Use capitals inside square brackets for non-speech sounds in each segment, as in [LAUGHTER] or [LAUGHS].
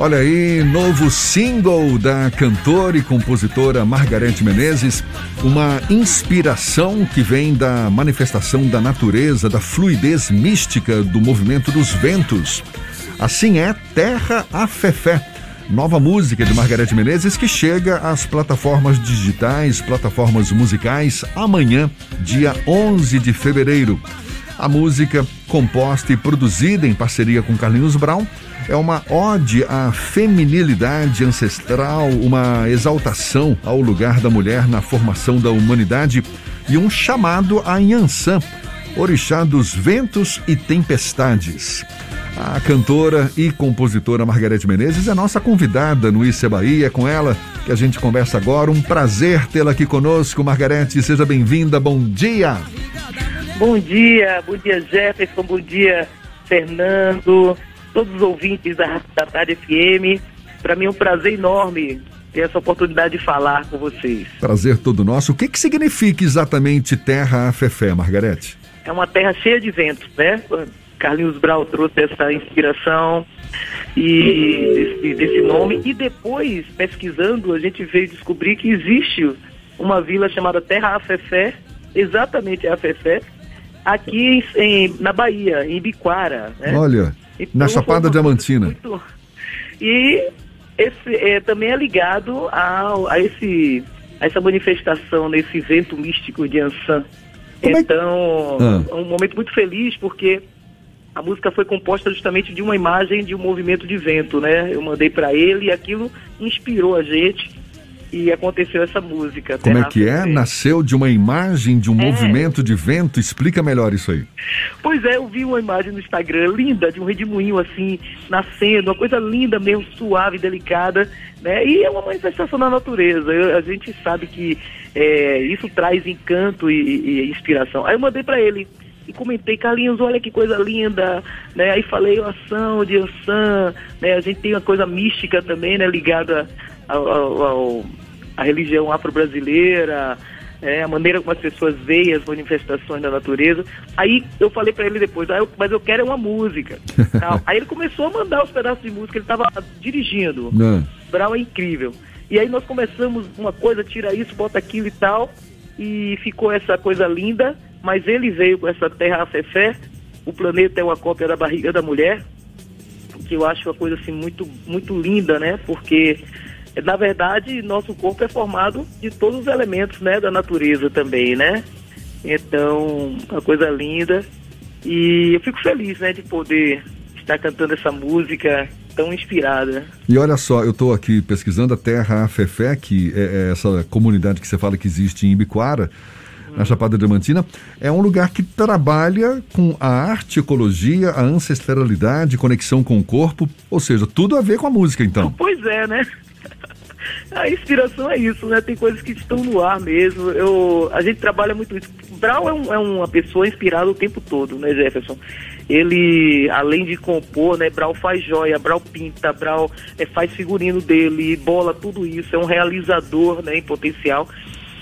Olha aí, novo single da cantora e compositora Margarete Menezes, uma inspiração que vem da manifestação da natureza, da fluidez mística do movimento dos ventos. Assim é Terra a Fefé, nova música de Margarete Menezes que chega às plataformas digitais, plataformas musicais amanhã, dia 11 de fevereiro. A música, composta e produzida em parceria com Carlinhos Brown, é uma ode à feminilidade ancestral, uma exaltação ao lugar da mulher na formação da humanidade e um chamado a Yansan, orixá dos ventos e tempestades. A cantora e compositora Margarete Menezes é nossa convidada no Issa Bahia. É com ela que a gente conversa agora. Um prazer tê-la aqui conosco, Margarete. Seja bem-vinda. Bom dia. Bom dia, bom dia Jefferson, bom dia Fernando, todos os ouvintes da, da Tarde FM. Para mim é um prazer enorme ter essa oportunidade de falar com vocês. Prazer todo nosso. O que, que significa exatamente Terra Fefé, Margarete? É uma terra cheia de ventos, né? Carlinhos Brau trouxe essa inspiração e desse, desse, nome. E depois, pesquisando, a gente veio descobrir que existe uma vila chamada Terra Afefé, exatamente a Afefé, aqui em, na Bahia, em Biquara. Né? Olha, na Chapada Diamantina. Muito... E esse é, também é ligado a, a, esse, a essa manifestação, nesse evento místico de Ansan. É então, ah. um momento muito feliz porque a música foi composta justamente de uma imagem de um movimento de vento, né? Eu mandei para ele e aquilo inspirou a gente e aconteceu essa música. Como é que é? Nasceu de uma imagem, de um é. movimento de vento? Explica melhor isso aí. Pois é, eu vi uma imagem no Instagram linda, de um redemoinho assim, nascendo, uma coisa linda mesmo, suave, delicada, né? E é uma manifestação da natureza. Eu, a gente sabe que é, isso traz encanto e, e inspiração. Aí eu mandei para ele e comentei, Carlinhos, olha que coisa linda, né? Aí falei ação de Ansan, né? A gente tem uma coisa mística também, né? Ligada ao, ao, ao à religião afro-brasileira, é, a maneira como as pessoas veem as manifestações da natureza. Aí eu falei para ele depois, ah, eu, mas eu quero é uma música. [LAUGHS] aí ele começou a mandar os pedaços de música, ele estava dirigindo. Não. Brau é incrível. E aí nós começamos uma coisa, tira isso, bota aquilo e tal, e ficou essa coisa linda mas ele veio com essa terra a fé, o planeta é uma cópia da barriga da mulher, que eu acho uma coisa assim muito, muito linda, né? Porque na verdade nosso corpo é formado de todos os elementos, né, da natureza também, né? Então, uma coisa linda. E eu fico feliz, né, de poder estar cantando essa música tão inspirada. E olha só, eu estou aqui pesquisando a Terra Fefé, que é, é essa comunidade que você fala que existe em Ibiquara na Chapada Diamantina, é um lugar que trabalha com a arte, ecologia, a ancestralidade, conexão com o corpo, ou seja, tudo a ver com a música, então. Pois é, né? A inspiração é isso, né? Tem coisas que estão no ar mesmo. Eu, a gente trabalha muito isso. Brau é, um, é uma pessoa inspirada o tempo todo, né, Jefferson? Ele, além de compor, né, Brau faz joia, Brau pinta, Brau é, faz figurino dele, bola, tudo isso. É um realizador, né, em potencial.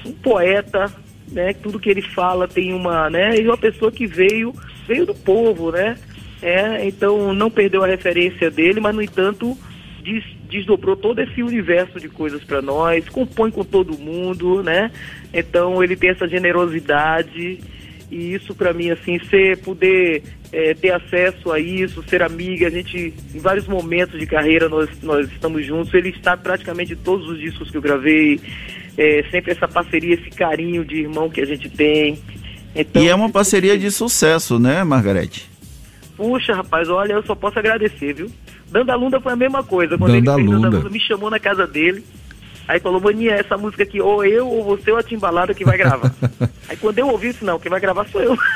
Um poeta, né? Tudo que ele fala tem uma, né? E uma pessoa que veio, veio do povo, né? É, então não perdeu a referência dele, mas no entanto des, desdobrou todo esse universo de coisas para nós, compõe com todo mundo, né? Então ele tem essa generosidade e isso para mim assim ser poder é, ter acesso a isso ser amiga a gente em vários momentos de carreira nós nós estamos juntos ele está praticamente em todos os discos que eu gravei é, sempre essa parceria, esse carinho de irmão que a gente tem. Então, e é uma parceria de sucesso, né, Margarete? Puxa, rapaz, olha, eu só posso agradecer, viu? Dandalunda foi a mesma coisa. Quando Dandalunda. ele fez Dandalunda, me chamou na casa dele. Aí falou, Maninha, essa música aqui, ou eu, ou você, ou a Timbalada que vai gravar. [LAUGHS] aí quando eu ouvi isso, não, quem vai gravar sou eu. [LAUGHS]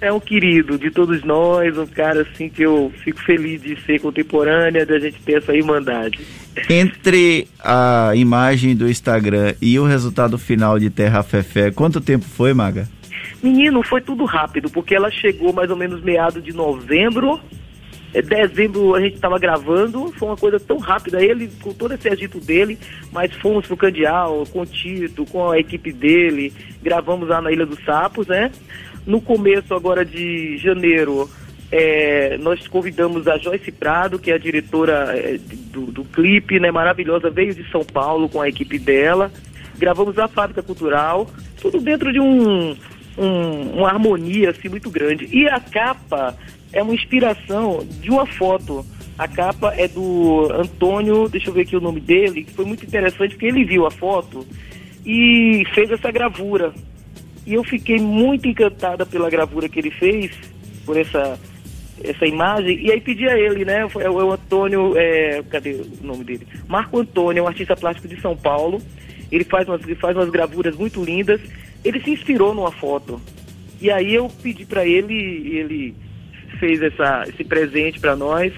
é um querido de todos nós, um cara assim que eu fico feliz de ser contemporânea, de a gente ter essa irmandade. Entre a imagem do Instagram e o resultado final de Terra Fefé, quanto tempo foi, Maga? Menino, foi tudo rápido, porque ela chegou mais ou menos meado de novembro. É, dezembro a gente estava gravando, foi uma coisa tão rápida, ele com todo esse agito dele, mas fomos pro Candial, com o Tito, com a equipe dele, gravamos lá na Ilha dos Sapos, né? No começo agora de janeiro, É, nós convidamos a Joyce Prado, que é a diretora é, do, do clipe, né, maravilhosa, veio de São Paulo com a equipe dela. Gravamos a Fábrica Cultural, tudo dentro de um, um, uma harmonia assim, muito grande. E a capa é uma inspiração de uma foto. A capa é do Antônio, deixa eu ver aqui o nome dele, que foi muito interessante porque ele viu a foto e fez essa gravura. E eu fiquei muito encantada pela gravura que ele fez, por essa, essa imagem, e aí pedi a ele, né? É o Antônio, é, cadê o nome dele? Marco Antônio, um artista plástico de São Paulo. Ele faz umas, ele faz umas gravuras muito lindas. Ele se inspirou numa foto. E aí eu pedi para ele, ele fez essa, esse presente para nós.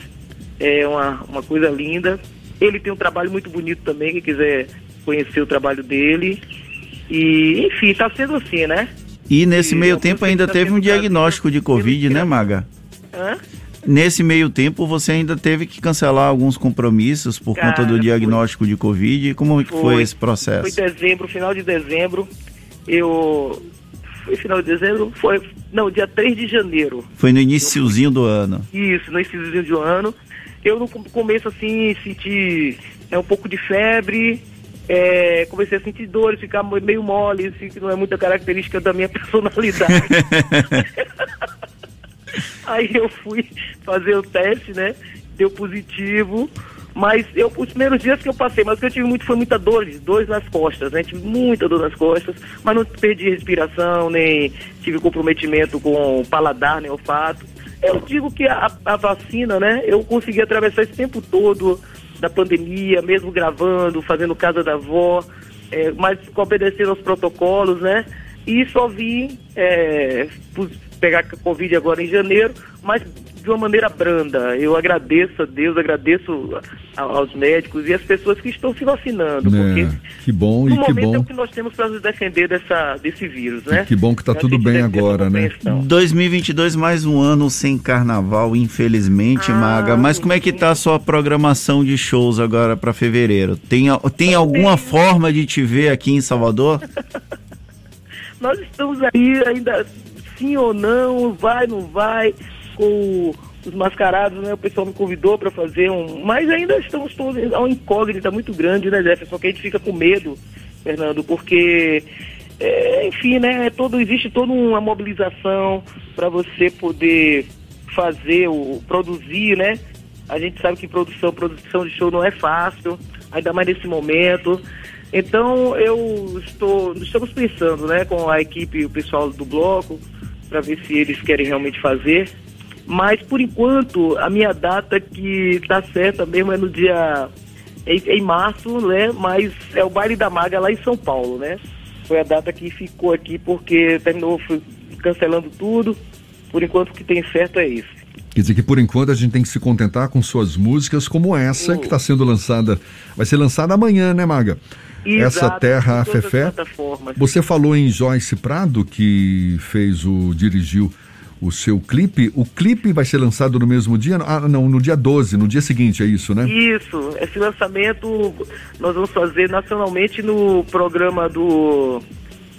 É uma, uma coisa linda. Ele tem um trabalho muito bonito também, quem quiser conhecer o trabalho dele. E, enfim, está sendo assim, né? E nesse e meio tempo ainda teve um diagnóstico de Covid, né, Maga? Hã? Nesse meio tempo você ainda teve que cancelar alguns compromissos por Cara, conta do diagnóstico foi. de Covid. Como foi, foi esse processo? Foi dezembro, final de dezembro. Eu. Foi final de dezembro? Foi. Não, dia 3 de janeiro. Foi no iníciozinho do ano. Isso, no iníciozinho do ano. Eu no começo assim senti é, um pouco de febre, é, comecei a sentir dores, ficar meio mole, assim, que não é muita característica da minha [LAUGHS] personalidade. [LAUGHS] Aí eu fui fazer o teste, né? Deu positivo. Mas eu, os primeiros dias que eu passei, mas o que eu tive muito foi muita dor, dores nas costas, né? Tive muita dor nas costas, mas não perdi respiração, nem tive comprometimento com o paladar, nem olfato. Eu digo que a, a vacina, né? Eu consegui atravessar esse tempo todo da pandemia, mesmo gravando, fazendo casa da avó, é, mas obedecendo aos protocolos, né? E só vim é, pegar Covid agora em janeiro, mas de uma maneira branda. Eu agradeço a Deus, agradeço aos médicos e às pessoas que estão se vacinando. É, porque que bom e que bom. é o que nós temos para nos defender dessa, desse vírus, né? Que, que bom que está tudo bem agora, né? 2022 mais um ano sem carnaval, infelizmente, ah, Maga. Mas como é que está a sua programação de shows agora para fevereiro? Tem, tem alguma forma de te ver aqui em Salvador? [LAUGHS] nós estamos aí ainda sim ou não, vai, não vai com os mascarados, né? O pessoal me convidou para fazer um. Mas ainda estamos todos. Há uma incógnita muito grande, né, Jefferson? Que a gente fica com medo, Fernando, porque. É, enfim, né? Todo, existe toda uma mobilização para você poder fazer, o, produzir, né? A gente sabe que produção, produção de show não é fácil, ainda mais nesse momento. Então eu estou, estamos pensando, né, com a equipe, o pessoal do bloco, para ver se eles querem realmente fazer. Mas por enquanto a minha data que está certa mesmo é no dia é em março, né? Mas é o baile da maga lá em São Paulo, né? Foi a data que ficou aqui porque terminou cancelando tudo. Por enquanto o que tem certo é isso. Quer dizer que por enquanto a gente tem que se contentar com suas músicas como essa que está sendo lançada, vai ser lançada amanhã, né, Maga? Exato, essa terra a Fefé. Você falou em Joyce Prado que fez o dirigiu o seu clipe. O clipe vai ser lançado no mesmo dia? Ah, não, no dia 12, no dia seguinte, é isso, né? Isso. Esse lançamento nós vamos fazer nacionalmente no programa do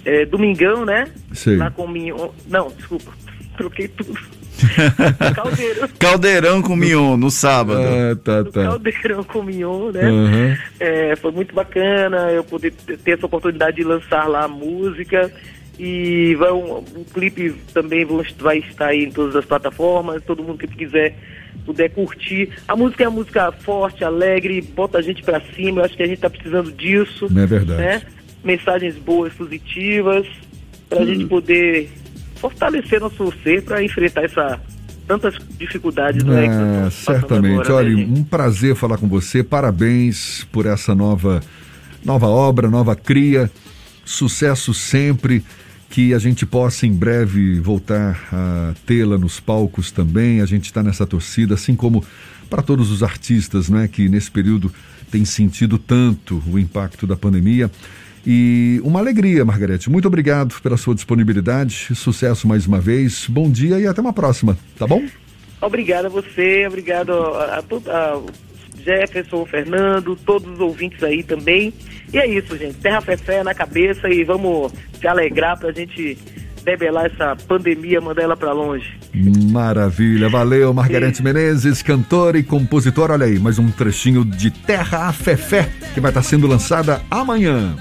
é, Domingão, né? Sei. Lá com Mignon. Não, desculpa. Troquei tudo. [LAUGHS] Caldeirão. Caldeirão com Mion no sábado. Ah, tá, tá. Caldeirão com Mion, né? Uhum. É, foi muito bacana eu poder ter essa oportunidade de lançar lá a música. E vai um, um clipe também vai estar aí em todas as plataformas. Todo mundo que quiser puder curtir. A música é uma música forte, alegre, bota a gente para cima. Eu acho que a gente tá precisando disso. É verdade. Né? Mensagens boas, positivas, para a hum. gente poder fortalecer nosso ser para enfrentar essa tantas dificuldades né, é, certamente. agora, olha né, um prazer falar com você. Parabéns por essa nova nova obra nova cria. Sucesso sempre. Que a gente possa em breve voltar a tê-la nos palcos também. A gente está nessa torcida assim como para todos os artistas né que nesse período têm sentido tanto o impacto da pandemia e uma alegria, Margarete. Muito obrigado pela sua disponibilidade. Sucesso mais uma vez. Bom dia e até uma próxima, tá bom? Obrigado a você, obrigado a, a, a Jefferson, Fernando, todos os ouvintes aí também. E é isso, gente. Terra Fé na cabeça e vamos se alegrar pra gente debelar essa pandemia, mandar ela para longe. Maravilha, valeu, Margarete Menezes, cantora e compositora. Olha aí, mais um trechinho de Terra a Fefé, que vai estar sendo lançada amanhã.